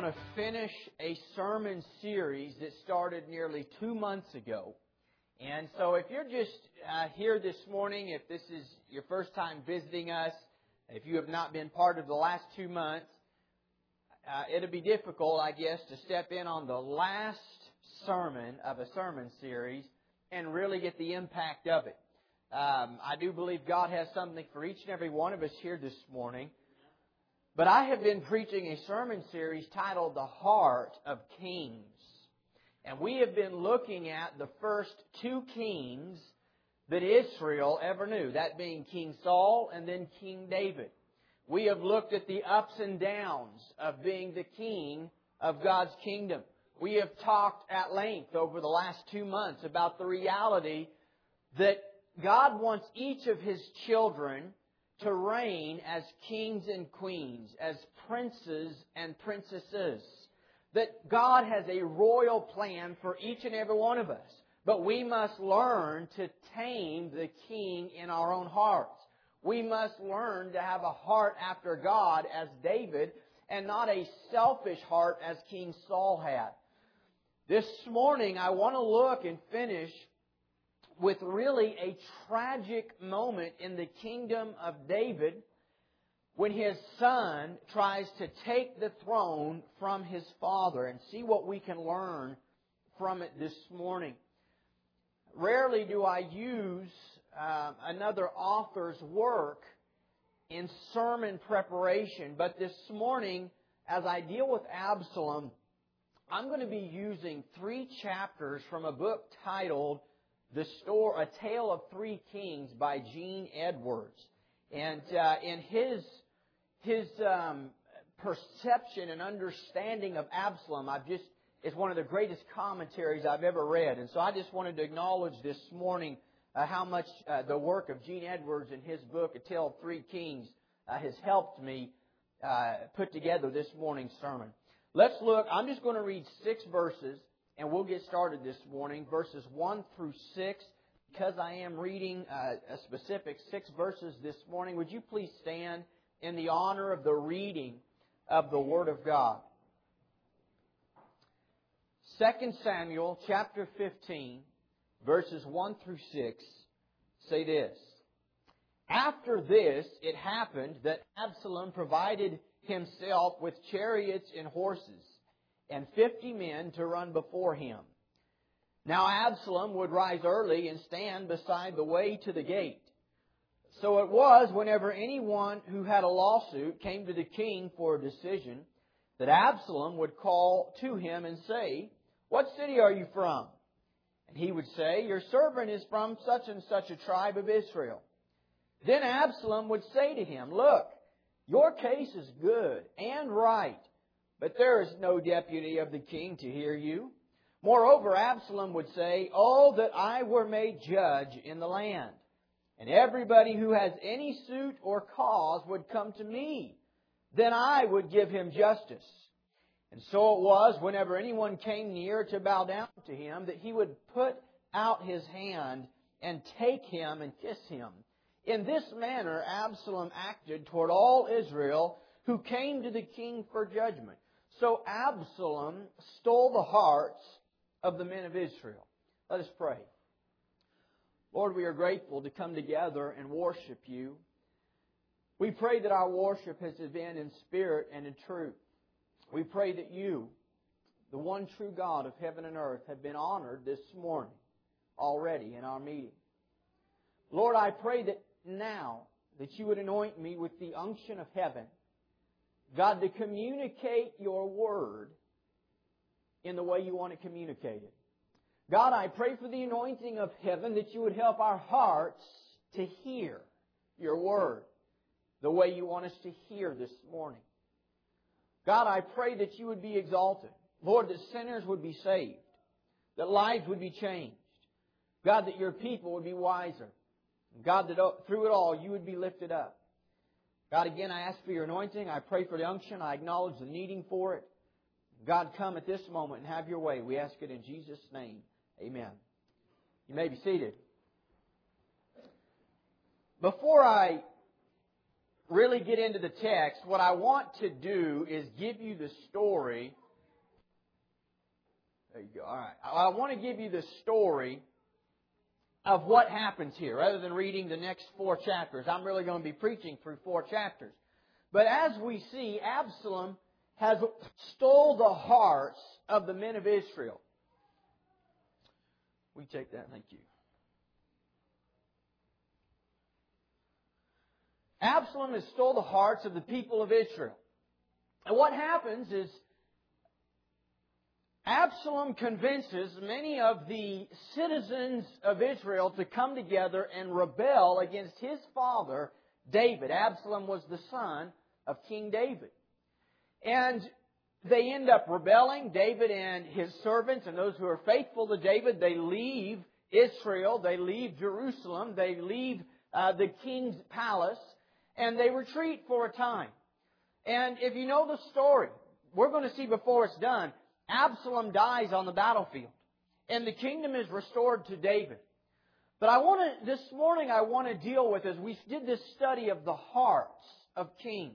going to finish a sermon series that started nearly two months ago. And so if you're just uh, here this morning, if this is your first time visiting us, if you have not been part of the last two months, uh, it'll be difficult, I guess, to step in on the last sermon of a sermon series and really get the impact of it. Um, I do believe God has something for each and every one of us here this morning. But I have been preaching a sermon series titled The Heart of Kings. And we have been looking at the first two kings that Israel ever knew, that being King Saul and then King David. We have looked at the ups and downs of being the king of God's kingdom. We have talked at length over the last two months about the reality that God wants each of His children to reign as kings and queens, as princes and princesses. That God has a royal plan for each and every one of us. But we must learn to tame the king in our own hearts. We must learn to have a heart after God as David and not a selfish heart as King Saul had. This morning I want to look and finish with really a tragic moment in the kingdom of David when his son tries to take the throne from his father and see what we can learn from it this morning. Rarely do I use uh, another author's work in sermon preparation, but this morning, as I deal with Absalom, I'm going to be using three chapters from a book titled the store, A Tale of Three Kings by Gene Edwards. And uh, in his, his um, perception and understanding of Absalom, I've just, it's one of the greatest commentaries I've ever read. And so I just wanted to acknowledge this morning uh, how much uh, the work of Gene Edwards in his book, A Tale of Three Kings, uh, has helped me uh, put together this morning's sermon. Let's look, I'm just going to read six verses and we'll get started this morning, verses 1 through 6. Because I am reading uh, a specific six verses this morning, would you please stand in the honor of the reading of the Word of God? 2 Samuel chapter 15, verses 1 through 6 say this. After this, it happened that Absalom provided himself with chariots and horses and fifty men to run before him. Now Absalom would rise early and stand beside the way to the gate. So it was whenever anyone who had a lawsuit came to the king for a decision that Absalom would call to him and say, What city are you from? And he would say, Your servant is from such and such a tribe of Israel. Then Absalom would say to him, Look, your case is good and right but there is no deputy of the king to hear you. Moreover, Absalom would say, Oh, that I were made judge in the land. And everybody who has any suit or cause would come to me. Then I would give him justice. And so it was, whenever anyone came near to bow down to him, that he would put out his hand and take him and kiss him. In this manner, Absalom acted toward all Israel who came to the king for judgment. So Absalom stole the hearts of the men of Israel. Let us pray. Lord, we are grateful to come together and worship you. We pray that our worship has been in spirit and in truth. We pray that you, the one true God of heaven and earth, have been honored this morning already in our meeting. Lord, I pray that now that you would anoint me with the unction of heaven God, to communicate your word in the way you want to communicate it. God, I pray for the anointing of heaven that you would help our hearts to hear your word the way you want us to hear this morning. God, I pray that you would be exalted. Lord, that sinners would be saved, that lives would be changed. God, that your people would be wiser. God, that through it all you would be lifted up. God, again, I ask for your anointing. I pray for the unction. I acknowledge the needing for it. God, come at this moment and have your way. We ask it in Jesus' name. Amen. You may be seated. Before I really get into the text, what I want to do is give you the story. There you go. All right. I want to give you the story of what happens here. Rather than reading the next four chapters, I'm really going to be preaching through four chapters. But as we see, Absalom has stole the hearts of the men of Israel. We take that, thank you. Absalom has stole the hearts of the people of Israel. And what happens is Absalom convinces many of the citizens of Israel to come together and rebel against his father, David. Absalom was the son of King David. And they end up rebelling. David and his servants and those who are faithful to David, they leave Israel, they leave Jerusalem, they leave uh, the king's palace, and they retreat for a time. And if you know the story, we're going to see before it's done, Absalom dies on the battlefield. And the kingdom is restored to David. But I want to, this morning I want to deal with, as we did this study of the hearts of kings.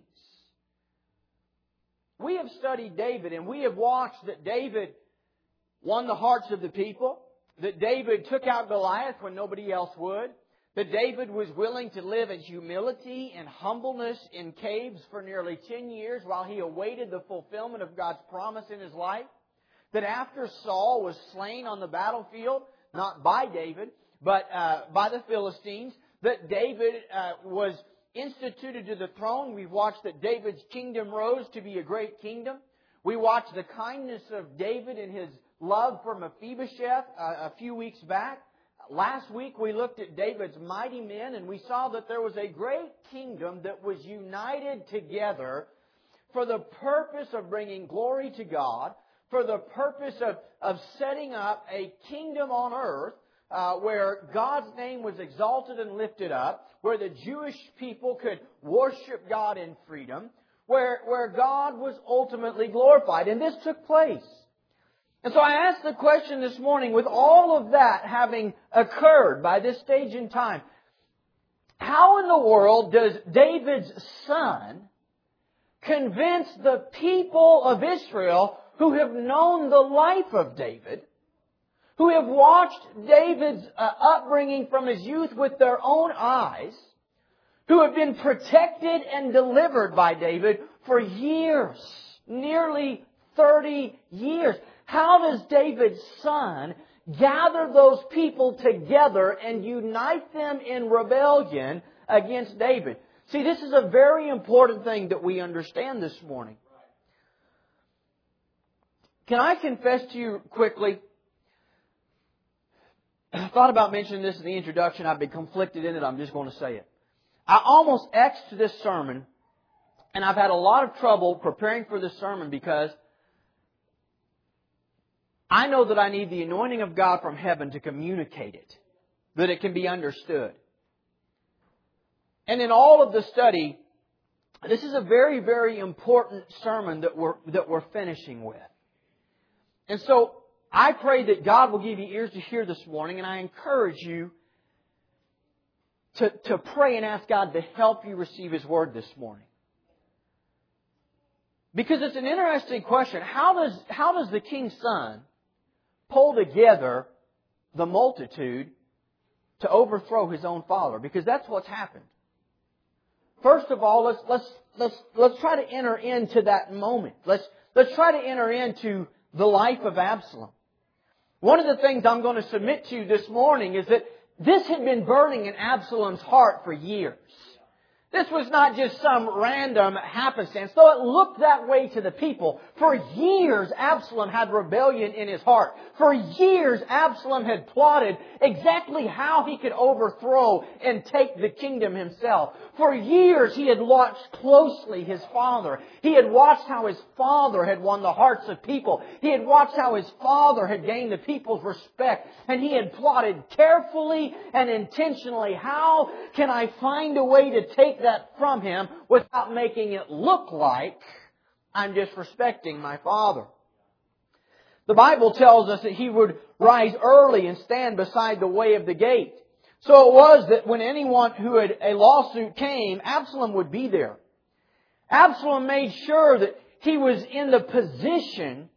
We have studied David and we have watched that David won the hearts of the people, that David took out Goliath when nobody else would, that David was willing to live in humility and humbleness in caves for nearly 10 years while he awaited the fulfillment of God's promise in his life, that after Saul was slain on the battlefield, not by David, but uh, by the Philistines, that David uh, was instituted to the throne. We've watched that David's kingdom rose to be a great kingdom. We watched the kindness of David and his love for Mephibosheth uh, a few weeks back. Last week we looked at David's mighty men and we saw that there was a great kingdom that was united together for the purpose of bringing glory to God, for the purpose of, of setting up a kingdom on earth uh, where God's name was exalted and lifted up, where the Jewish people could worship God in freedom, where, where God was ultimately glorified. And this took place. And so I asked the question this morning, with all of that having occurred by this stage in time, how in the world does David's son convince the people of Israel who have known the life of David, who have watched David's uh, upbringing from his youth with their own eyes, who have been protected and delivered by David for years, nearly 30 years. How does David's son gather those people together and unite them in rebellion against David? See, this is a very important thing that we understand this morning. Can I confess to you quickly? I thought about mentioning this in the introduction. I've been conflicted in it. I'm just going to say it. I almost X'd this sermon, and I've had a lot of trouble preparing for this sermon because I know that I need the anointing of God from heaven to communicate it, that it can be understood. And in all of the study, this is a very, very important sermon that we're, that we're finishing with. And so I pray that God will give you ears to hear this morning, and I encourage you to, to pray and ask God to help you receive His Word this morning. Because it's an interesting question. How does, how does the king's son pull together the multitude to overthrow his own father? Because that's what's happened. First of all, let's, let's, let's, let's try to enter into that moment. Let's, let's try to enter into the life of Absalom. One of the things I'm going to submit to you this morning is that this had been burning in Absalom's heart for years. This was not just some random happenstance, though it looked that way to the people. For years, Absalom had rebellion in his heart. For years, Absalom had plotted exactly how he could overthrow and take the kingdom himself. For years, he had watched closely his father. He had watched how his father had won the hearts of people. He had watched how his father had gained the people's respect. And he had plotted carefully and intentionally, how can I find a way to take that from him without making it look like I'm disrespecting my father. The Bible tells us that he would rise early and stand beside the way of the gate So it was that when anyone who had a lawsuit came, Absalom would be there. Absalom made sure that he was in the position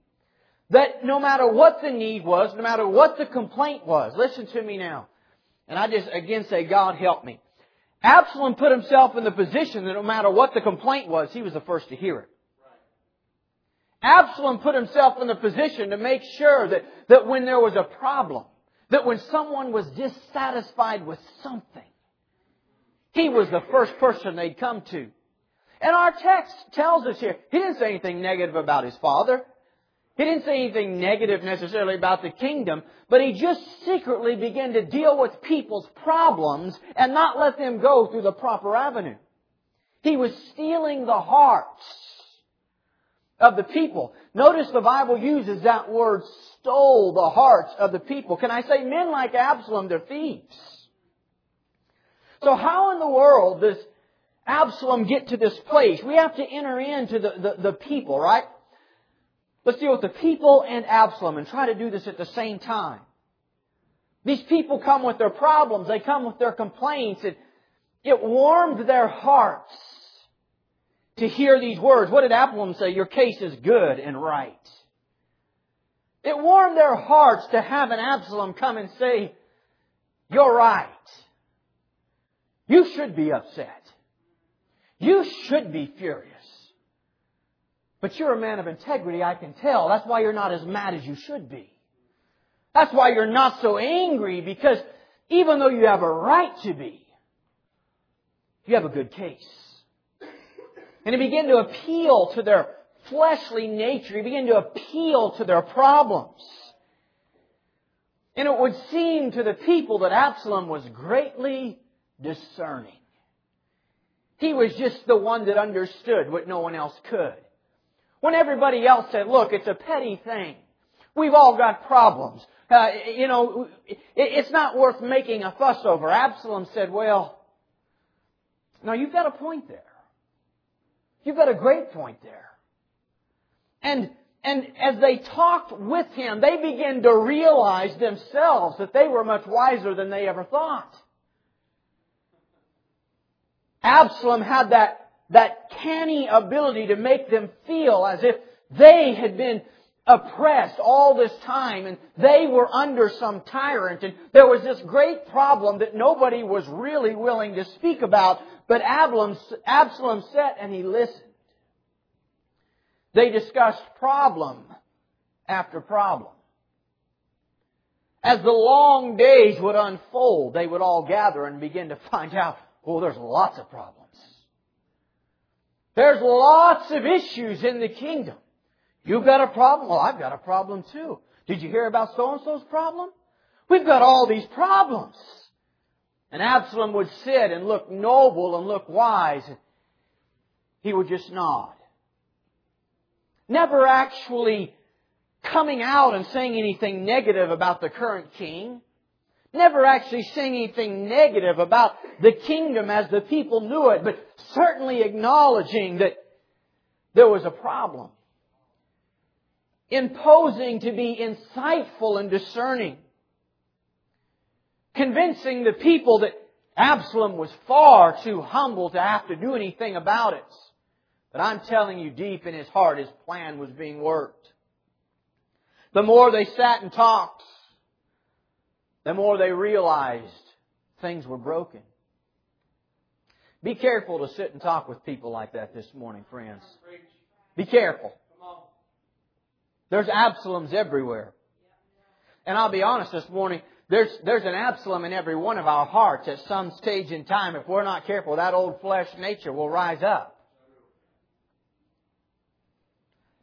that no matter what the need was, no matter what the complaint was, listen to me now. And I just again say, God help me. Absalom put himself in the position that no matter what the complaint was, he was the first to hear it. Absalom put himself in the position to make sure that, that when there was a problem, that when someone was dissatisfied with something, he was the first person they'd come to. And our text tells us here, he didn't say anything negative about his father. He didn't say anything negative necessarily about the kingdom, but he just secretly began to deal with people's problems and not let them go through the proper avenue. He was stealing the hearts of the people. Notice the Bible uses that word stole the hearts of the people. Can I say men like Absalom, they're thieves. So how in the world does Absalom get to this place? We have to enter into the, the, the people, right? Let's deal with the people and Absalom and try to do this at the same time. These people come with their problems, they come with their complaints, and it warmed their hearts to hear these words. What did Absalom say? Your case is good and right. It warmed their hearts to have an Absalom come and say, You're right. You should be upset. You should be furious. But you're a man of integrity, I can tell. That's why you're not as mad as you should be. That's why you're not so angry because even though you have a right to be, you have a good case. And he began to appeal to their fleshly nature. He began to appeal to their problems. And it would seem to the people that Absalom was greatly discerning. He was just the one that understood what no one else could. When everybody else said, look, it's a petty thing. We've all got problems. Uh, you know, it's not worth making a fuss over. Absalom said, well, now you've got a point there. You've got a great point there. And, and as they talked with him, they began to realize themselves that they were much wiser than they ever thought. Absalom had that that canny ability to make them feel as if they had been oppressed all this time and they were under some tyrant and there was this great problem that nobody was really willing to speak about, but Absalom, Absalom sat and he listened. They discussed problem after problem. As the long days would unfold, they would all gather and begin to find out, oh, there's lots of problems. There's lots of issues in the kingdom. You've got a problem. Well, I've got a problem too. Did you hear about so-and-so's problem? We've got all these problems. And Absalom would sit and look noble and look wise. He would just nod. Never actually coming out and saying anything negative about the current king. Never actually saying anything negative about the kingdom as the people knew it, but certainly acknowledging that there was a problem. Imposing to be insightful and discerning. Convincing the people that Absalom was far too humble to have to do anything about it. But I'm telling you, deep in his heart, his plan was being worked. The more they sat and talked, the more they realized things were broken. Be careful to sit and talk with people like that this morning, friends. Be careful. There's Absaloms everywhere. And I'll be honest this morning, there's, there's an Absalom in every one of our hearts at some stage in time. If we're not careful, that old flesh nature will rise up.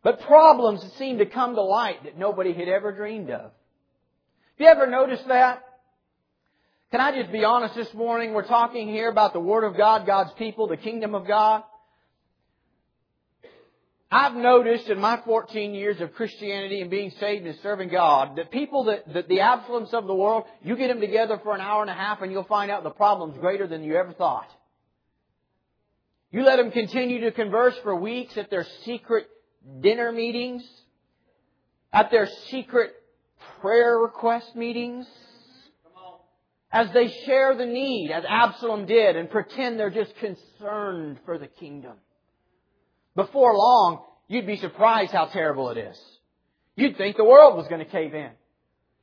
But problems seem to come to light that nobody had ever dreamed of. Have you ever noticed that? Can I just be honest this morning? We're talking here about the Word of God, God's people, the kingdom of God. I've noticed in my 14 years of Christianity and being saved and serving God that people that, that the Absaloms of the world, you get them together for an hour and a half and you'll find out the problem's greater than you ever thought. You let them continue to converse for weeks at their secret dinner meetings, at their secret prayer request meetings, as they share the need, as Absalom did, and pretend they're just concerned for the kingdom. Before long, you'd be surprised how terrible it is. You'd think the world was going to cave in.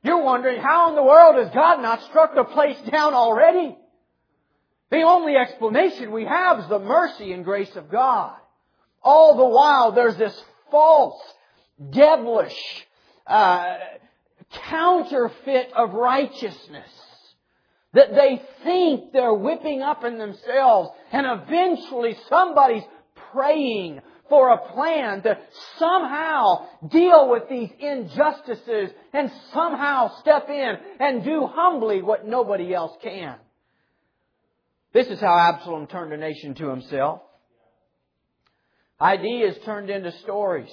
You're wondering how in the world has God not struck the place down already? The only explanation we have is the mercy and grace of God. All the while there's this false, devilish, uh, counterfeit of righteousness that they think they're whipping up in themselves and eventually somebody's praying for a plan to somehow deal with these injustices and somehow step in and do humbly what nobody else can. This is how Absalom turned a nation to himself. Ideas turned into stories.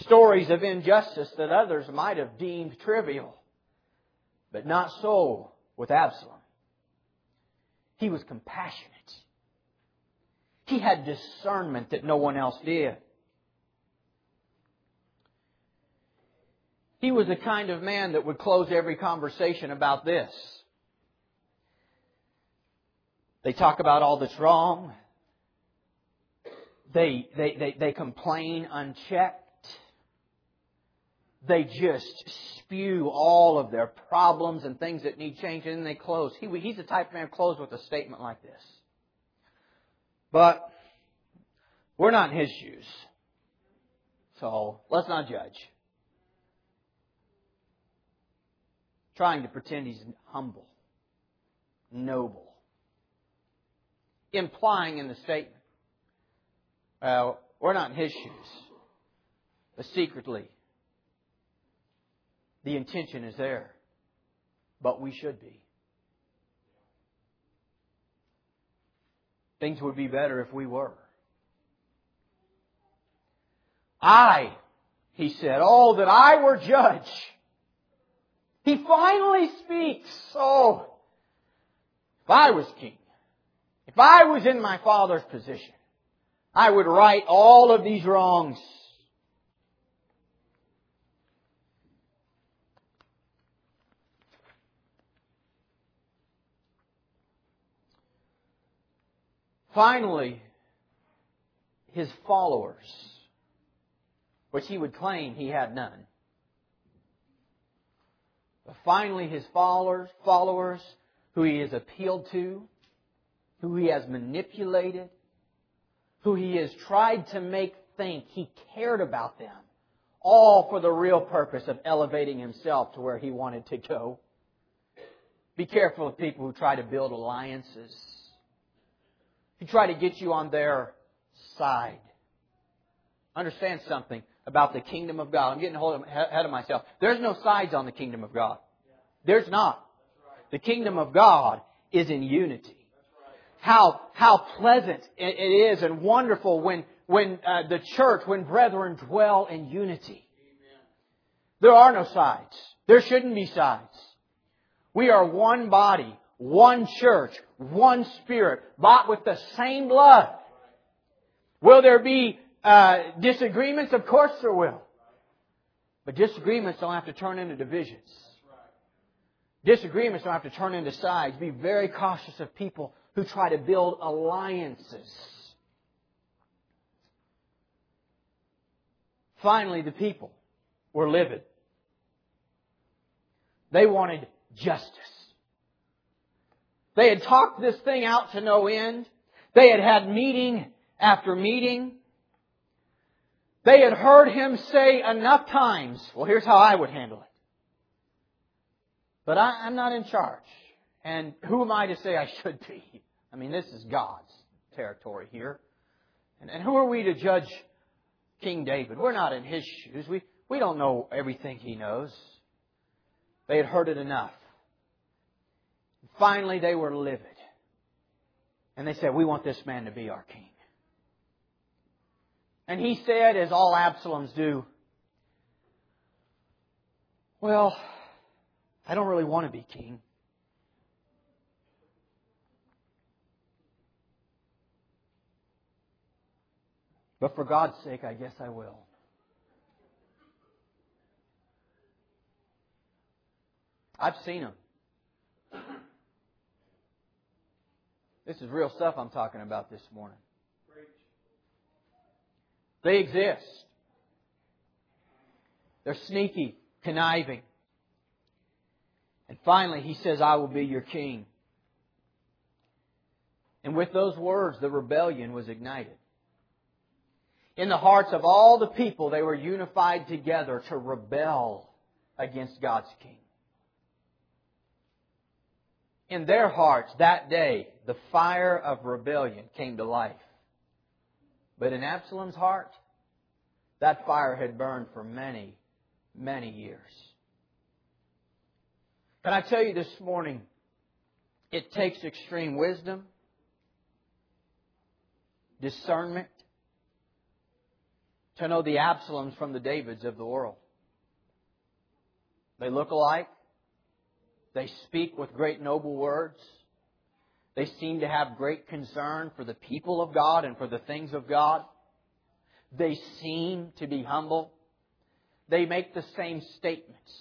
Stories of injustice that others might have deemed trivial. But not so with Absalom. He was compassionate. He had discernment that no one else did. He was the kind of man that would close every conversation about this. They talk about all that's wrong. They, they, they, they complain unchecked. They just spew all of their problems and things that need change, and then they close. He, he's the type of man who close with a statement like this. But we're not in his shoes. So let's not judge. Trying to pretend he's humble, noble. Implying in the statement, well, we're not in his shoes. But secretly, the intention is there. But we should be. Things would be better if we were. I, he said, oh, that I were judge. He finally speaks. Oh, if I was king, if I was in my father's position, I would right all of these wrongs. Finally, his followers, which he would claim he had none. But finally, his followers, followers who he has appealed to, who he has manipulated, who he has tried to make think he cared about them, all for the real purpose of elevating himself to where he wanted to go. Be careful of people who try to build alliances who try to get you on their side. Understand something about the kingdom of God. I'm getting ahead of myself. There's no sides on the kingdom of God. There's not. The kingdom of God is in unity. How, how pleasant it is and wonderful when, when uh, the church, when brethren dwell in unity. There are no sides. There shouldn't be sides. We are one body, one church, one spirit, bought with the same blood. Will there be uh, disagreements? Of course there will. But disagreements don't have to turn into divisions. Disagreements don't have to turn into sides. Be very cautious of people who try to build alliances. Finally, the people were livid. They wanted justice. They had talked this thing out to no end. They had had meeting after meeting. They had heard him say enough times, well, here's how I would handle it. But I, am not in charge. And who am I to say I should be? I mean, this is God's territory here. And, and who are we to judge King David? We're not in his shoes. We, we don't know everything he knows. They had heard it enough. Finally, they were livid. And they said, We want this man to be our king. And he said, as all Absaloms do, Well, I don't really want to be king. But for God's sake, I guess I will. I've seen them. This is real stuff I'm talking about this morning. They exist. They're sneaky, conniving. And finally, he says, I will be your king. And with those words, the rebellion was ignited. In the hearts of all the people, they were unified together to rebel against God's king. In their hearts, that day, the fire of rebellion came to life. But in Absalom's heart, that fire had burned for many, many years. Can I tell you this morning, it takes extreme wisdom, discernment, to know the Absaloms from the Davids of the world. They look alike. They speak with great noble words. They seem to have great concern for the people of God and for the things of God. They seem to be humble. They make the same statements.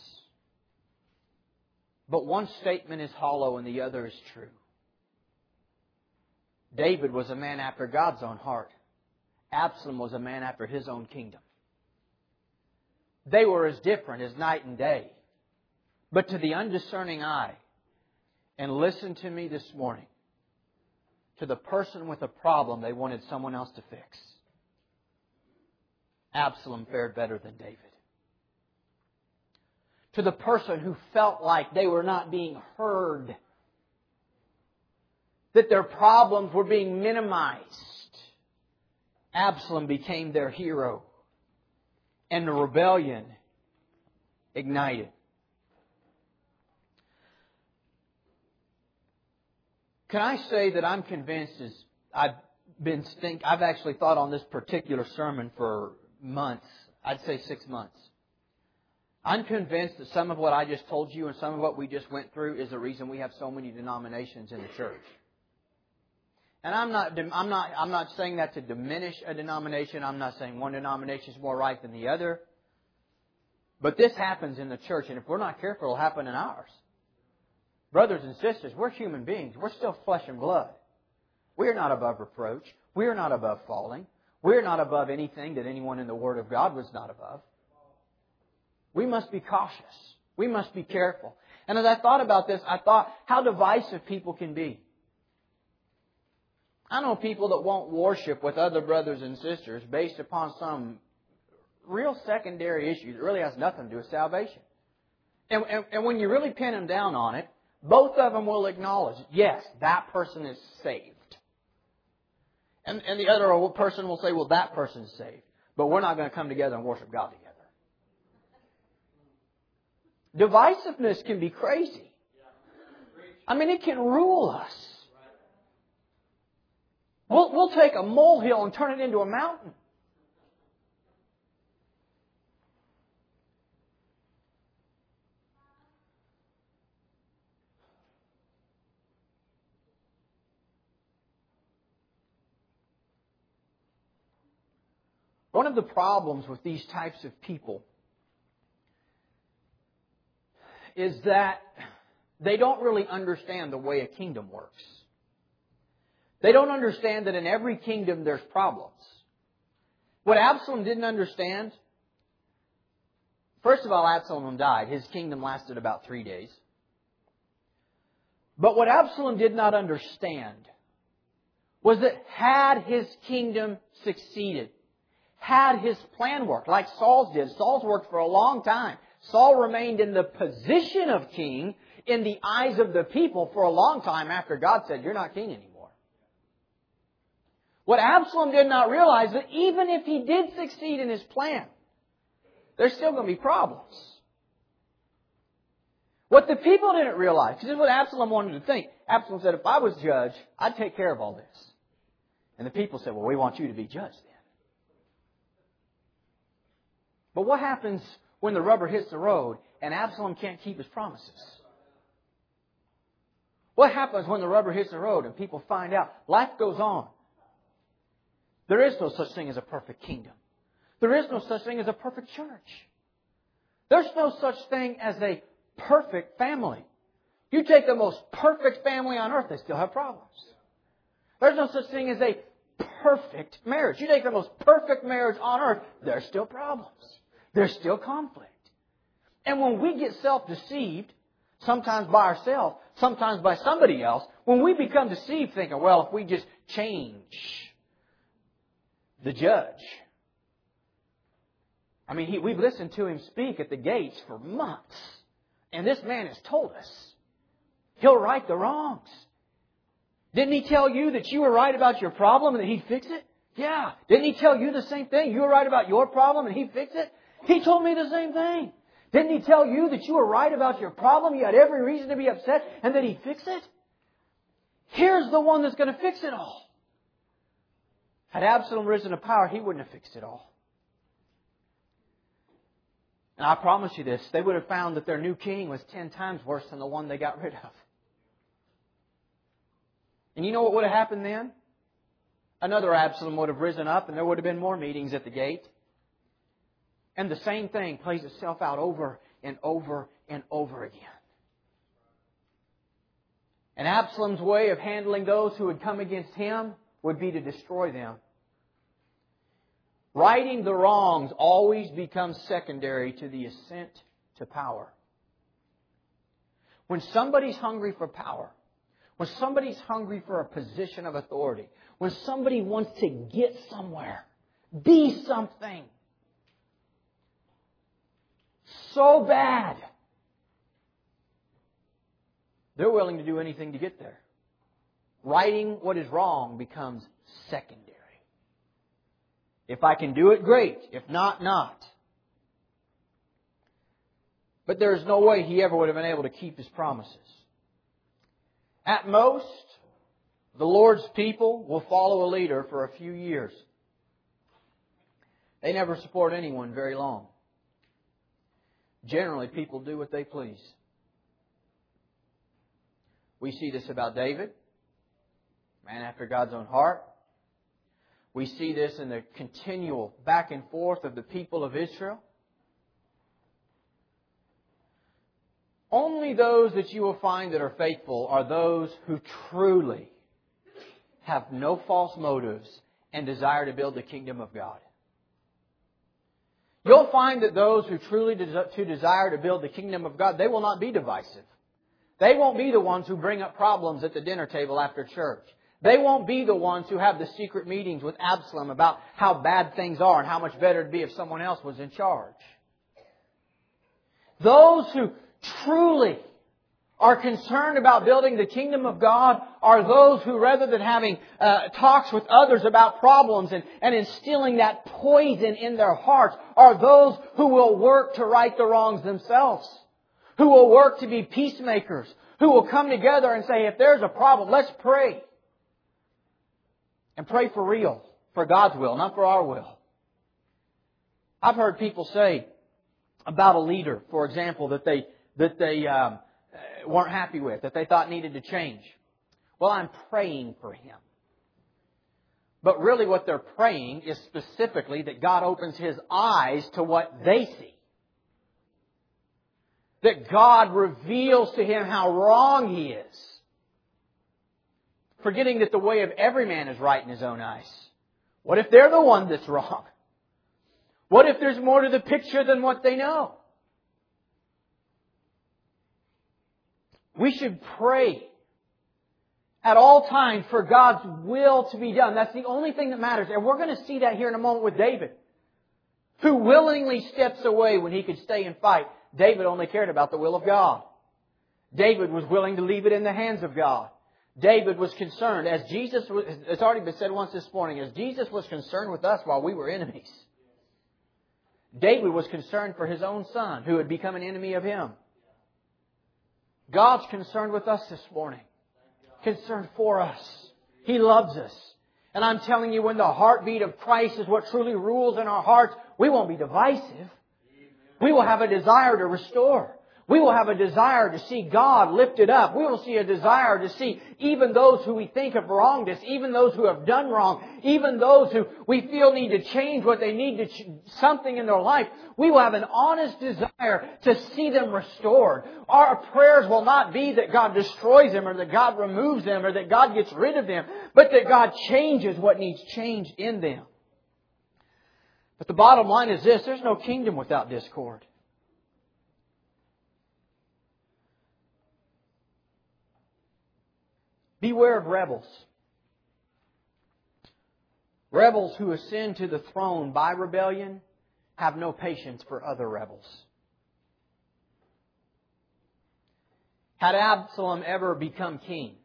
But one statement is hollow and the other is true. David was a man after God's own heart. Absalom was a man after his own kingdom. They were as different as night and day. But to the undiscerning eye, and listen to me this morning, to the person with a problem they wanted someone else to fix. Absalom fared better than David. To the person who felt like they were not being heard, that their problems were being minimized, Absalom became their hero, and the rebellion ignited. Can I say that I'm convinced as I've been think I've actually thought on this particular sermon for months. I'd say six months. I'm convinced that some of what I just told you and some of what we just went through is the reason we have so many denominations in the church. And I'm not, I'm not, I'm not saying that to diminish a denomination. I'm not saying one denomination is more right than the other. But this happens in the church, and if we're not careful, it'll happen in ours. Brothers and sisters, we're human beings. We're still flesh and blood. We are not above reproach. We are not above falling. We are not above anything that anyone in the Word of God was not above. We must be cautious. We must be careful. And as I thought about this, I thought how divisive people can be. I know people that won't worship with other brothers and sisters based upon some real secondary issue that really has nothing to do with salvation. And, and, and when you really pin them down on it, both of them will acknowledge, yes, that person is saved. And, and the other person will say, well, that person is saved. But we're not going to come together and worship God together. Divisiveness can be crazy. I mean, it can rule us. We'll, we'll take a molehill and turn it into a mountain. One of the problems with these types of people is that they don't really understand the way a kingdom works. They don't understand that in every kingdom there's problems. What Absalom didn't understand, first of all, Absalom died. His kingdom lasted about three days. But what Absalom did not understand was that had his kingdom succeeded, had his plan worked, like Saul's did. Saul's worked for a long time. Saul remained in the position of king in the eyes of the people for a long time after God said, You're not king anymore. What Absalom did not realize is that even if he did succeed in his plan, there's still going to be problems. What the people didn't realize, because this is what Absalom wanted to think. Absalom said, if I was judge, I'd take care of all this. And the people said, well, we want you to be judge then. But what happens when the rubber hits the road and Absalom can't keep his promises? What happens when the rubber hits the road and people find out life goes on? There is no such thing as a perfect kingdom. There is no such thing as a perfect church. There's no such thing as a perfect family. You take the most perfect family on earth, they still have problems. There's no such thing as a perfect marriage. You take the most perfect marriage on earth, there's still problems. There's still conflict. And when we get self-deceived, sometimes by ourselves, sometimes by somebody else, when we become deceived thinking, well, if we just change the judge. I mean, he, we've listened to him speak at the gates for months. And this man has told us he'll right the wrongs. Didn't he tell you that you were right about your problem and that he'd fix it? Yeah. Didn't he tell you the same thing? You were right about your problem and he'd fix it? He told me the same thing. Didn't he tell you that you were right about your problem? You had every reason to be upset and that he'd fix it? Here's the one that's going to fix it all. Had Absalom risen to power, he wouldn't have fixed it all. And I promise you this, they would have found that their new king was ten times worse than the one they got rid of. And you know what would have happened then? Another Absalom would have risen up and there would have been more meetings at the gate. And the same thing plays itself out over and over and over again. And Absalom's way of handling those who would come against him would be to destroy them. Righting the wrongs always becomes secondary to the ascent to power. When somebody's hungry for power, when somebody's hungry for a position of authority, when somebody wants to get somewhere, be something so bad, they're willing to do anything to get there. Righting what is wrong becomes secondary. If I can do it, great. If not, not. But there's no way he ever would have been able to keep his promises. At most, the Lord's people will follow a leader for a few years. They never support anyone very long. Generally, people do what they please. We see this about David, man after God's own heart. We see this in the continual back and forth of the people of Israel. Only those that you will find that are faithful are those who truly have no false motives and desire to build the kingdom of God. You'll find that those who truly to desire to build the kingdom of God, they will not be divisive. They won't be the ones who bring up problems at the dinner table after church. They won't be the ones who have the secret meetings with Absalom about how bad things are and how much better it'd be if someone else was in charge. Those who truly are concerned about building the kingdom of God are those who, rather than having uh, talks with others about problems and, and instilling that poison in their hearts, are those who will work to right the wrongs themselves, who will work to be peacemakers, who will come together and say, if there's a problem, let's pray. And pray for real, for God's will, not for our will. I've heard people say about a leader, for example, that they that they um, weren't happy with, that they thought needed to change. Well, I'm praying for him. But really what they're praying is specifically that God opens his eyes to what they see. That God reveals to him how wrong he is. Forgetting that the way of every man is right in his own eyes. What if they're the one that's wrong? What if there's more to the picture than what they know? We should pray at all times for God's will to be done. That's the only thing that matters. And we're going to see that here in a moment with David, who willingly steps away when he could stay and fight. David only cared about the will of God. David was willing to leave it in the hands of God. David was concerned, as Jesus, was, it's already been said once this morning, as Jesus was concerned with us while we were enemies. David was concerned for his own son, who had become an enemy of him. God's concerned with us this morning. Concerned for us. He loves us. And I'm telling you, when the heartbeat of Christ is what truly rules in our hearts, we won't be divisive. We will have a desire to restore. We will have a desire to see God lifted up. We will see a desire to see even those who we think have wronged us, even those who have done wrong, even those who we feel need to change what they need to, ch- something in their life. We will have an honest desire to see them restored. Our prayers will not be that God destroys them or that God removes them or that God gets rid of them, but that God changes what needs change in them. But the bottom line is this, there's no kingdom without discord. Beware of rebels. Rebels who ascend to the throne by rebellion have no patience for other rebels. Had Absalom ever become king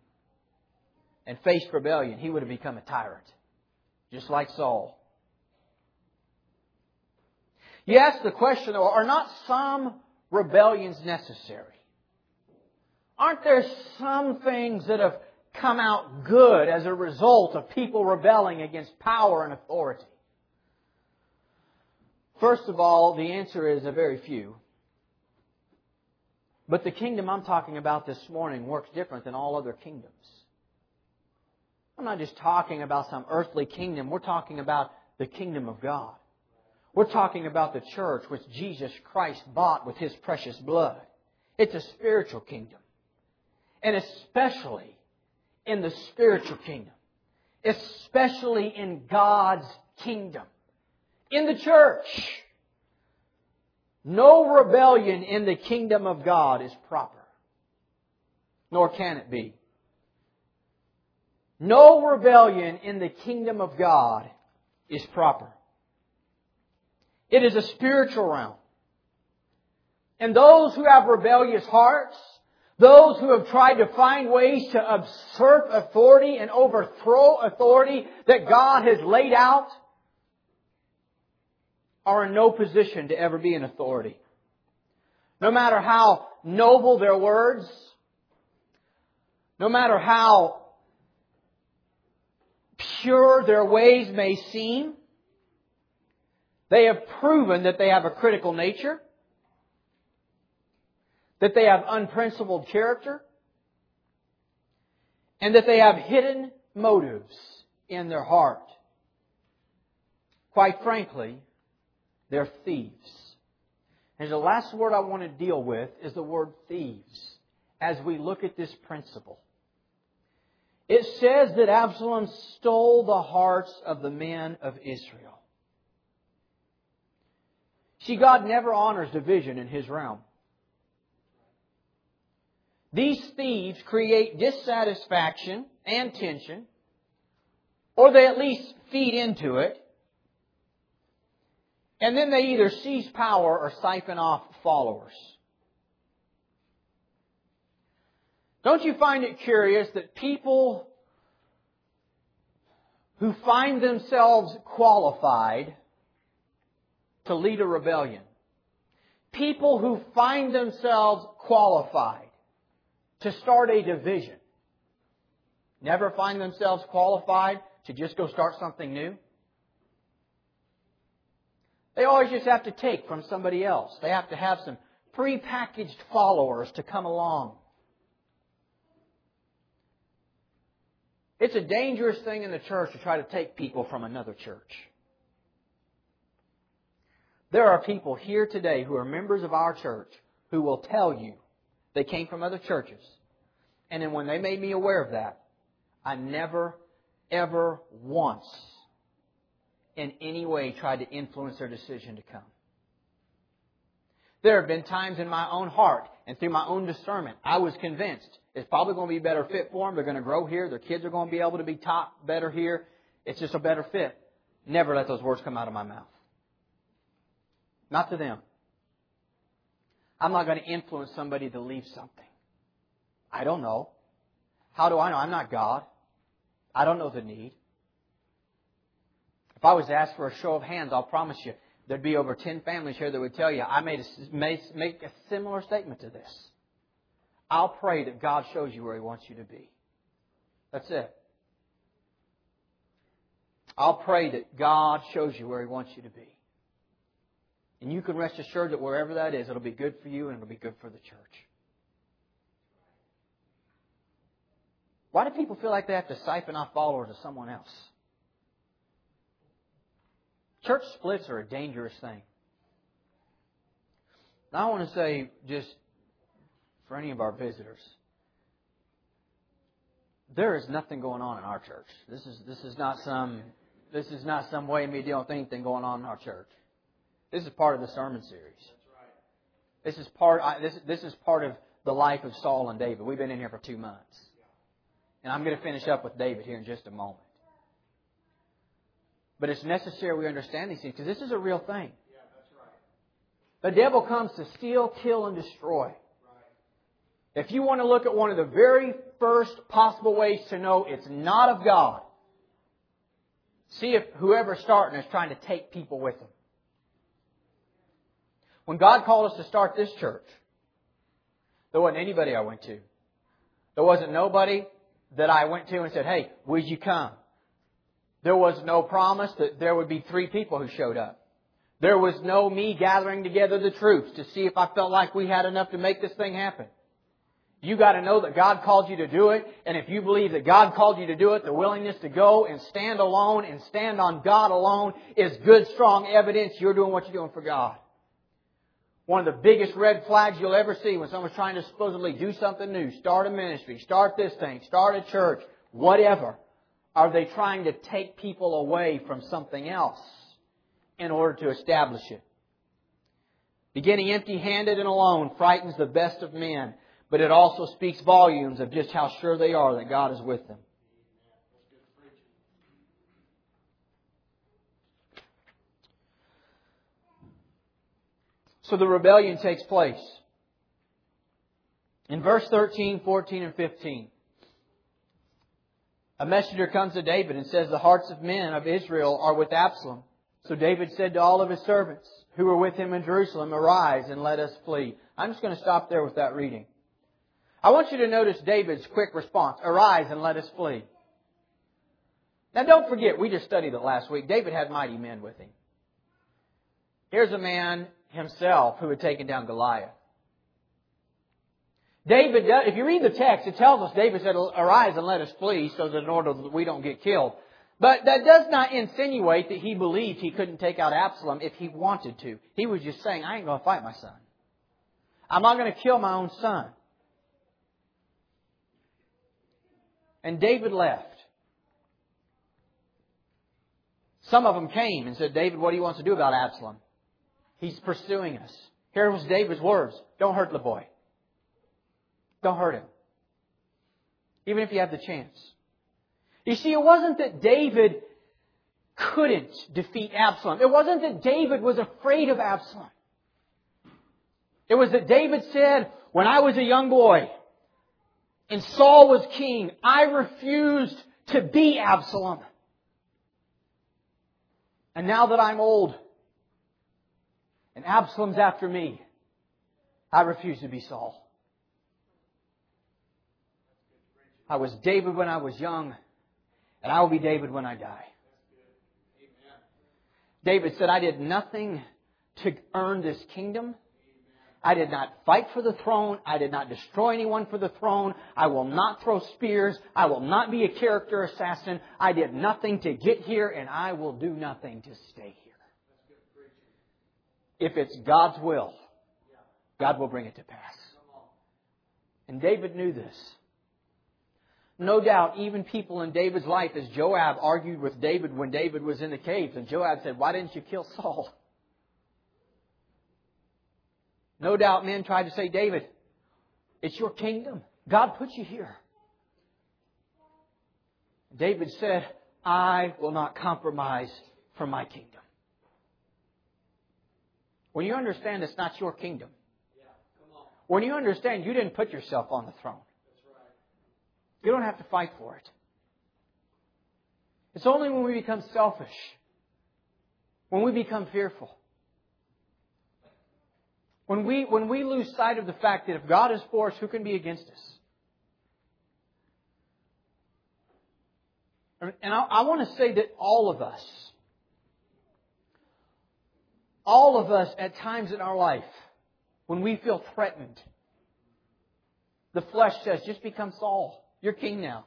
and faced rebellion, he would have become a tyrant, just like Saul. You ask the question, are not some rebellions necessary? Aren't there some things that have come out good as a result of people rebelling against power and authority? First of all, the answer is a very few. But the kingdom I'm talking about this morning works different than all other kingdoms. I'm not just talking about some earthly kingdom. We're talking about the kingdom of God. We're talking about the church which Jesus Christ bought with His precious blood. It's a spiritual kingdom. And especially in the spiritual kingdom, especially in God's kingdom, in the church. No rebellion in the kingdom of God is proper, nor can it be. No rebellion in the kingdom of God is proper. It is a spiritual realm. And those who have rebellious hearts, those who have tried to find ways to usurp authority and overthrow authority that God has laid out are in no position to ever be an authority. No matter how noble their words, no matter how pure their ways may seem, they have proven that they have a critical nature that they have unprincipled character, and that they have hidden motives in their heart. Quite frankly, they're thieves. And the last word I want to deal with is the word thieves as we look at this principle. It says that Absalom stole the hearts of the men of Israel. See, God never honors division in His realm. These thieves create dissatisfaction and tension, or they at least feed into it, and then they either seize power or siphon off followers. Don't you find it curious that people who find themselves qualified to lead a rebellion, people who find themselves qualified to start a division. Never find themselves qualified to just go start something new. They always just have to take from somebody else. They have to have some pre-packaged followers to come along. It's a dangerous thing in the church to try to take people from another church. There are people here today who are members of our church who will tell you they came from other churches. And then when they made me aware of that, I never, ever once in any way tried to influence their decision to come. There have been times in my own heart and through my own discernment, I was convinced it's probably going to be a better fit for them. They're going to grow here. Their kids are going to be able to be taught better here. It's just a better fit. Never let those words come out of my mouth. Not to them. I'm not going to influence somebody to leave something. I don't know. How do I know? I'm not God. I don't know the need. If I was asked for a show of hands, I'll promise you there'd be over 10 families here that would tell you I made a, make a similar statement to this. I'll pray that God shows you where He wants you to be. That's it. I'll pray that God shows you where He wants you to be. And you can rest assured that wherever that is, it'll be good for you and it'll be good for the church. Why do people feel like they have to siphon off followers to someone else? Church splits are a dangerous thing. Now, I want to say, just for any of our visitors, there is nothing going on in our church. This is this is not some this is not some way me dealing with anything going on in our church. This is part of the sermon series. This is part. This this is part of the life of Saul and David. We've been in here for two months, and I'm going to finish up with David here in just a moment. But it's necessary we understand these things because this is a real thing. The devil comes to steal, kill, and destroy. If you want to look at one of the very first possible ways to know it's not of God, see if whoever's starting is trying to take people with them. When God called us to start this church, there wasn't anybody I went to. There wasn't nobody that I went to and said, hey, would you come? There was no promise that there would be three people who showed up. There was no me gathering together the troops to see if I felt like we had enough to make this thing happen. You got to know that God called you to do it, and if you believe that God called you to do it, the willingness to go and stand alone and stand on God alone is good, strong evidence you're doing what you're doing for God. One of the biggest red flags you'll ever see when someone's trying to supposedly do something new, start a ministry, start this thing, start a church, whatever, are they trying to take people away from something else in order to establish it? Beginning empty handed and alone frightens the best of men but it also speaks volumes of just how sure they are that God is with them. So the rebellion takes place. In verse 13, 14, and 15, a messenger comes to David and says, The hearts of men of Israel are with Absalom. So David said to all of his servants who were with him in Jerusalem, Arise and let us flee. I'm just going to stop there with that reading. I want you to notice David's quick response. Arise and let us flee. Now don't forget, we just studied it last week. David had mighty men with him. Here's a man himself who had taken down Goliath. David, uh, if you read the text, it tells us David said, arise and let us flee so that in order that we don't get killed. But that does not insinuate that he believed he couldn't take out Absalom if he wanted to. He was just saying, I ain't going to fight my son. I'm not going to kill my own son. And David left. Some of them came and said, David, what do you want to do about Absalom? He's pursuing us. Here was David's words. Don't hurt the boy. Don't hurt him. Even if you have the chance. You see, it wasn't that David couldn't defeat Absalom. It wasn't that David was afraid of Absalom. It was that David said, when I was a young boy, and Saul was king, I refused to be Absalom. And now that I'm old and Absalom's after me, I refuse to be Saul. I was David when I was young, and I will be David when I die. David said, I did nothing to earn this kingdom. I did not fight for the throne. I did not destroy anyone for the throne. I will not throw spears. I will not be a character assassin. I did nothing to get here, and I will do nothing to stay here. If it's God's will, God will bring it to pass. And David knew this. No doubt, even people in David's life, as Joab argued with David when David was in the caves, and Joab said, Why didn't you kill Saul? No doubt men tried to say, David, it's your kingdom. God put you here. David said, I will not compromise for my kingdom. When you understand it's not your kingdom, when you understand you didn't put yourself on the throne, you don't have to fight for it. It's only when we become selfish, when we become fearful, when we, when we lose sight of the fact that if God is for us, who can be against us? And I, I want to say that all of us, all of us at times in our life, when we feel threatened, the flesh says, just become Saul. You're king now.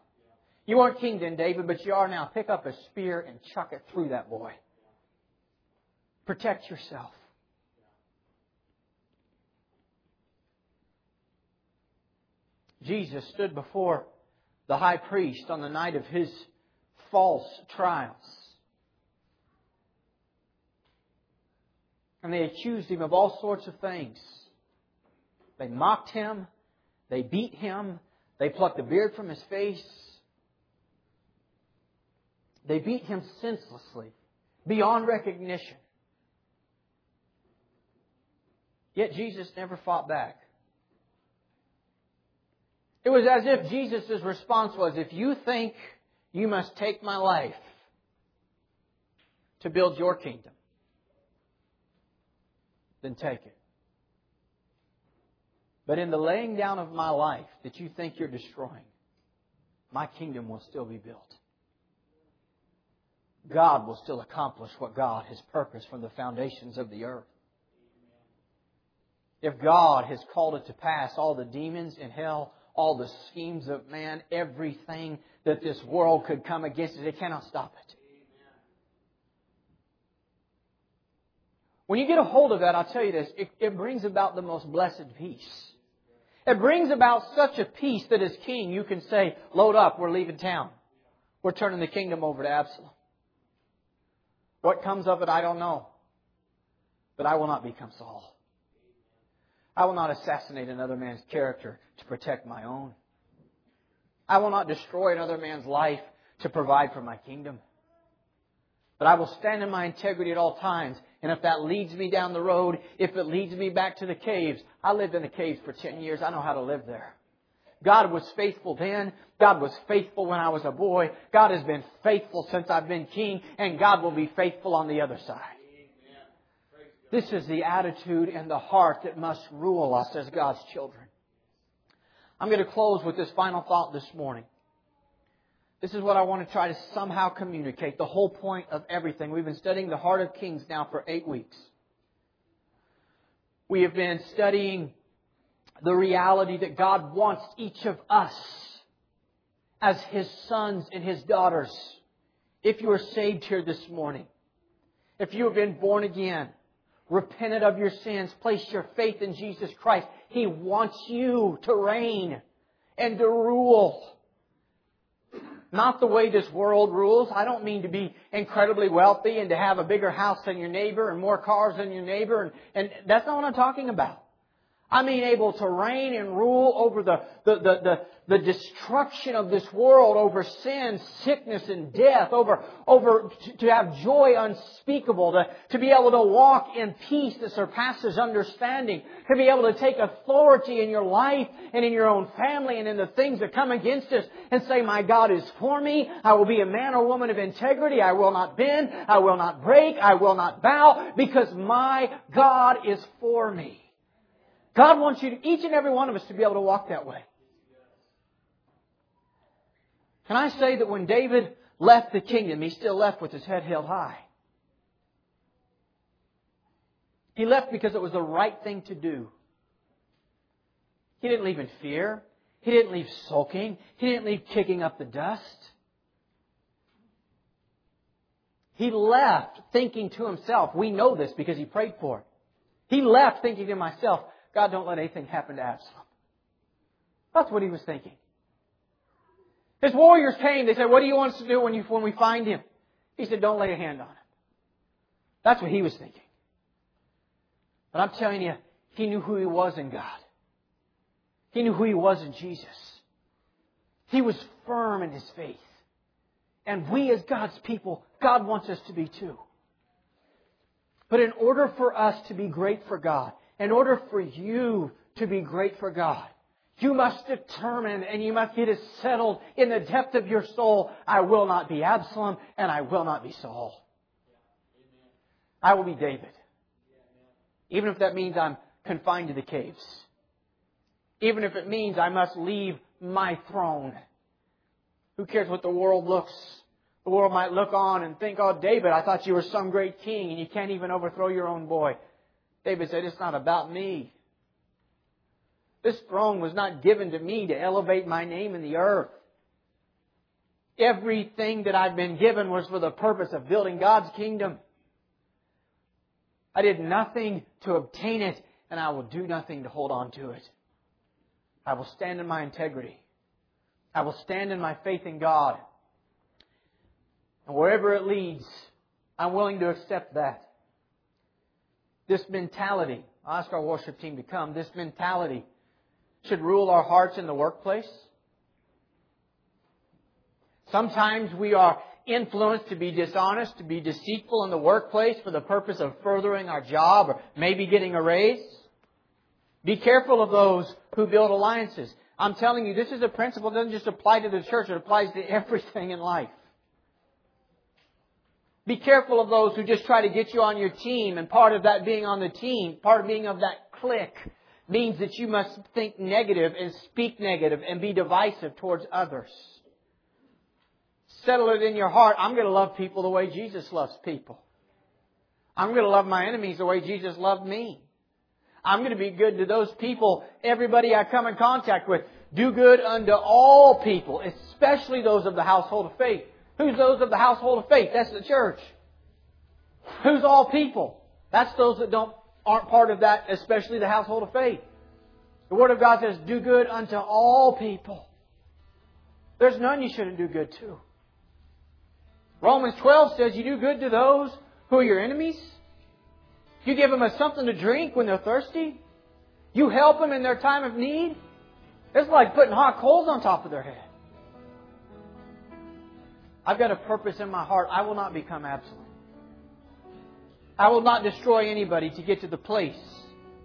You aren't king then, David, but you are now. Pick up a spear and chuck it through that boy. Protect yourself. Jesus stood before the high priest on the night of his false trials. And they accused him of all sorts of things. They mocked him. They beat him. They plucked the beard from his face. They beat him senselessly, beyond recognition. Yet Jesus never fought back. It was as if Jesus' response was, if you think you must take my life to build your kingdom, then take it. But in the laying down of my life that you think you're destroying, my kingdom will still be built. God will still accomplish what God has purposed from the foundations of the earth. If God has called it to pass, all the demons in hell, all the schemes of man, everything that this world could come against it, it cannot stop it. When you get a hold of that, I'll tell you this, it, it brings about the most blessed peace. It brings about such a peace that as king you can say, load up, we're leaving town. We're turning the kingdom over to Absalom. What comes of it, I don't know. But I will not become Saul. I will not assassinate another man's character to protect my own. I will not destroy another man's life to provide for my kingdom. But I will stand in my integrity at all times. And if that leads me down the road, if it leads me back to the caves, I lived in the caves for 10 years. I know how to live there. God was faithful then. God was faithful when I was a boy. God has been faithful since I've been king. And God will be faithful on the other side. This is the attitude and the heart that must rule us as God's children. I'm going to close with this final thought this morning. This is what I want to try to somehow communicate. The whole point of everything. We've been studying the heart of kings now for eight weeks. We have been studying the reality that God wants each of us as His sons and His daughters. If you are saved here this morning, if you have been born again, repented of your sins, placed your faith in Jesus Christ, He wants you to reign and to rule. Not the way this world rules. I don't mean to be incredibly wealthy and to have a bigger house than your neighbor and more cars than your neighbor. And, and that's not what I'm talking about. I mean able to reign and rule over the, the, the, the, the destruction of this world, over sin, sickness, and death, over, over to have joy unspeakable, to, to be able to walk in peace that surpasses understanding, to be able to take authority in your life and in your own family and in the things that come against us and say, my God is for me. I will be a man or woman of integrity. I will not bend. I will not break. I will not bow because my God is for me. God wants you to, each and every one of us to be able to walk that way. Can I say that when David left the kingdom, he still left with his head held high? He left because it was the right thing to do. He didn't leave in fear. He didn't leave sulking. He didn't leave kicking up the dust. He left thinking to himself, we know this because he prayed for it. He left thinking to himself, God, don't let anything happen to Absalom. That's what he was thinking. His warriors came. They said, What do you want us to do when, you, when we find him? He said, Don't lay a hand on him. That's what he was thinking. But I'm telling you, he knew who he was in God. He knew who he was in Jesus. He was firm in his faith. And we as God's people, God wants us to be too. But in order for us to be great for God, in order for you to be great for God, you must determine and you must get it settled in the depth of your soul. I will not be Absalom and I will not be Saul. I will be David. Even if that means I'm confined to the caves. Even if it means I must leave my throne. Who cares what the world looks The world might look on and think, oh, David, I thought you were some great king and you can't even overthrow your own boy. David said, it's not about me. This throne was not given to me to elevate my name in the earth. Everything that I've been given was for the purpose of building God's kingdom. I did nothing to obtain it, and I will do nothing to hold on to it. I will stand in my integrity. I will stand in my faith in God. And wherever it leads, I'm willing to accept that. This mentality, I'll ask our worship team to come, this mentality should rule our hearts in the workplace. Sometimes we are influenced to be dishonest, to be deceitful in the workplace for the purpose of furthering our job or maybe getting a raise. Be careful of those who build alliances. I'm telling you, this is a principle that doesn't just apply to the church, it applies to everything in life. Be careful of those who just try to get you on your team, and part of that being on the team, part of being of that clique, means that you must think negative and speak negative and be divisive towards others. Settle it in your heart. I'm going to love people the way Jesus loves people. I'm going to love my enemies the way Jesus loved me. I'm going to be good to those people, everybody I come in contact with. Do good unto all people, especially those of the household of faith. Who's those of the household of faith? That's the church. Who's all people? That's those that don't aren't part of that, especially the household of faith. The Word of God says, do good unto all people. There's none you shouldn't do good to. Romans 12 says you do good to those who are your enemies. You give them a something to drink when they're thirsty. You help them in their time of need. It's like putting hot coals on top of their head. I've got a purpose in my heart. I will not become Absalom. I will not destroy anybody to get to the place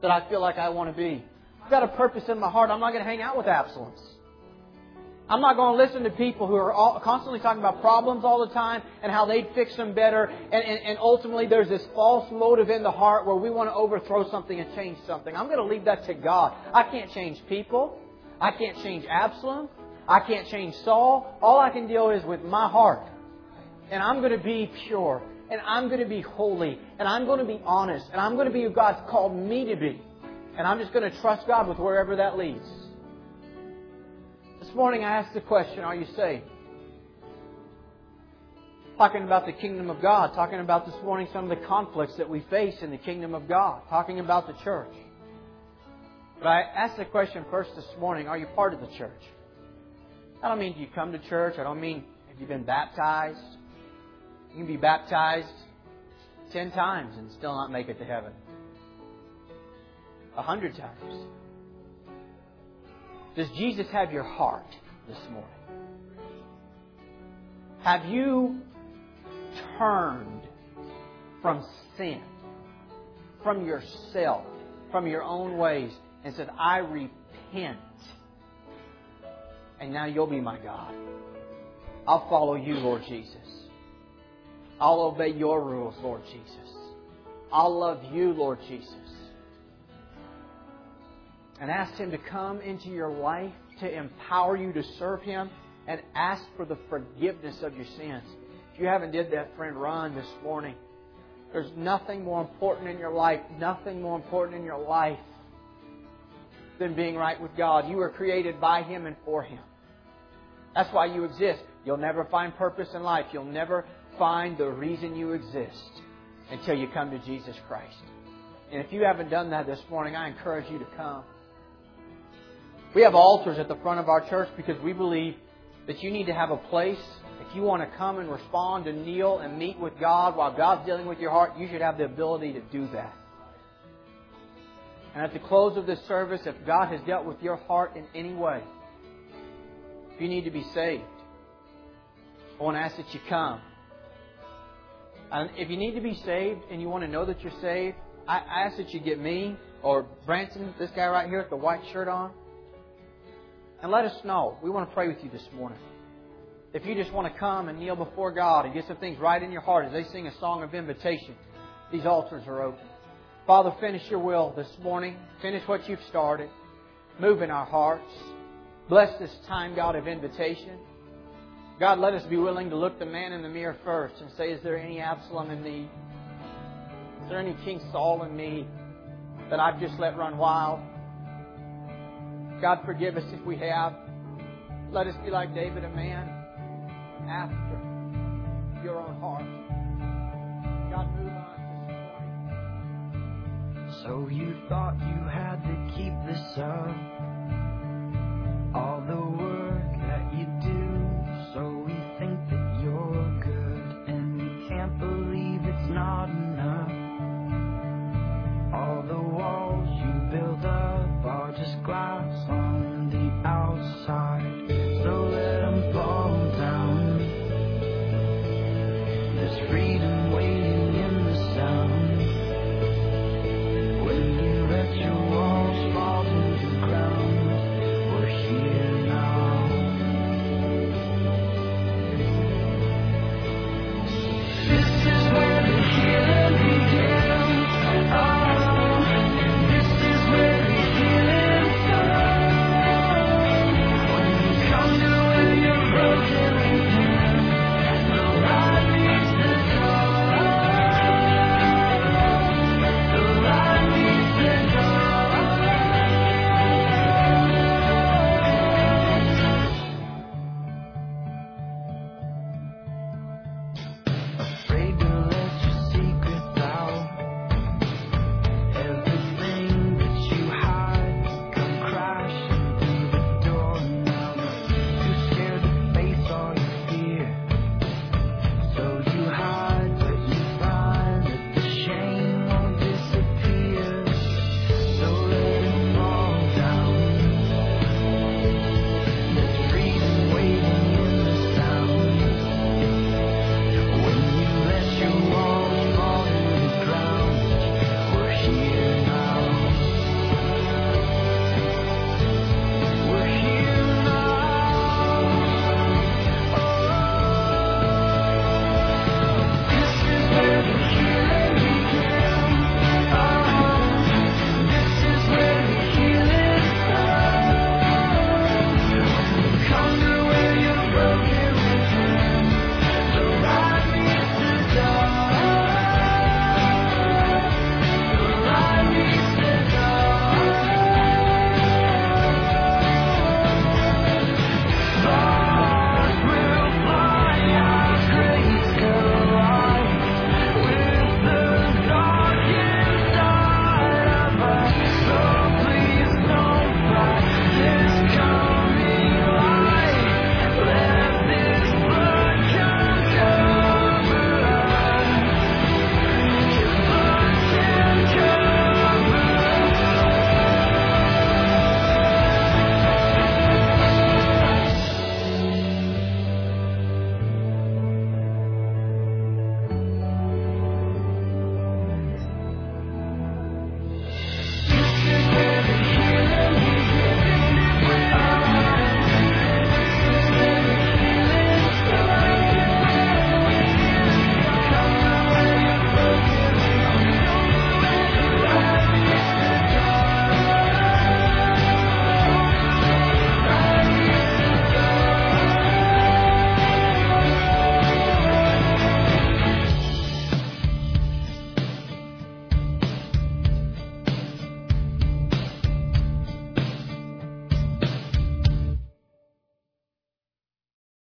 that I feel like I want to be. I've got a purpose in my heart. I'm not going to hang out with Absaloms. I'm not going to listen to people who are all, constantly talking about problems all the time and how they'd fix them better. And, and, and ultimately, there's this false motive in the heart where we want to overthrow something and change something. I'm going to leave that to God. I can't change people. I can't change Absalom. I can't change Saul. All I can deal is with my heart. And I'm going to be pure. And I'm going to be holy. And I'm going to be honest. And I'm going to be who God's called me to be. And I'm just going to trust God with wherever that leads. This morning I asked the question, are you saved? Talking about the kingdom of God, talking about this morning some of the conflicts that we face in the kingdom of God, talking about the church. But I asked the question first this morning, are you part of the church? I don't mean do you come to church, I don't mean have you been baptized. You can be baptized ten times and still not make it to heaven. A hundred times. Does Jesus have your heart this morning? Have you turned from sin, from yourself, from your own ways, and said, I repent, and now you'll be my God? I'll follow you, Lord Jesus. I'll obey your rules, Lord Jesus. I'll love you, Lord Jesus and ask Him to come into your life to empower you to serve Him and ask for the forgiveness of your sins. If you haven't did that, friend, run this morning. There's nothing more important in your life, nothing more important in your life than being right with God. You were created by Him and for Him. That's why you exist. You'll never find purpose in life. You'll never find the reason you exist until you come to Jesus Christ. And if you haven't done that this morning, I encourage you to come. We have altars at the front of our church because we believe that you need to have a place. If you want to come and respond and kneel and meet with God while God's dealing with your heart, you should have the ability to do that. And at the close of this service, if God has dealt with your heart in any way, if you need to be saved, I want to ask that you come. And if you need to be saved and you want to know that you're saved, I ask that you get me or Branson, this guy right here with the white shirt on and let us know. We want to pray with you this morning. If you just want to come and kneel before God and get some things right in your heart as they sing a song of invitation, these altars are open. Father, finish your will this morning. Finish what you've started. Move in our hearts. Bless this time, God, of invitation. God, let us be willing to look the man in the mirror first and say, Is there any Absalom in me? Is there any King Saul in me that I've just let run wild? God, forgive us if we have. Let us be like David, a man after your own heart. So you thought you had to keep this up. All the work that you did.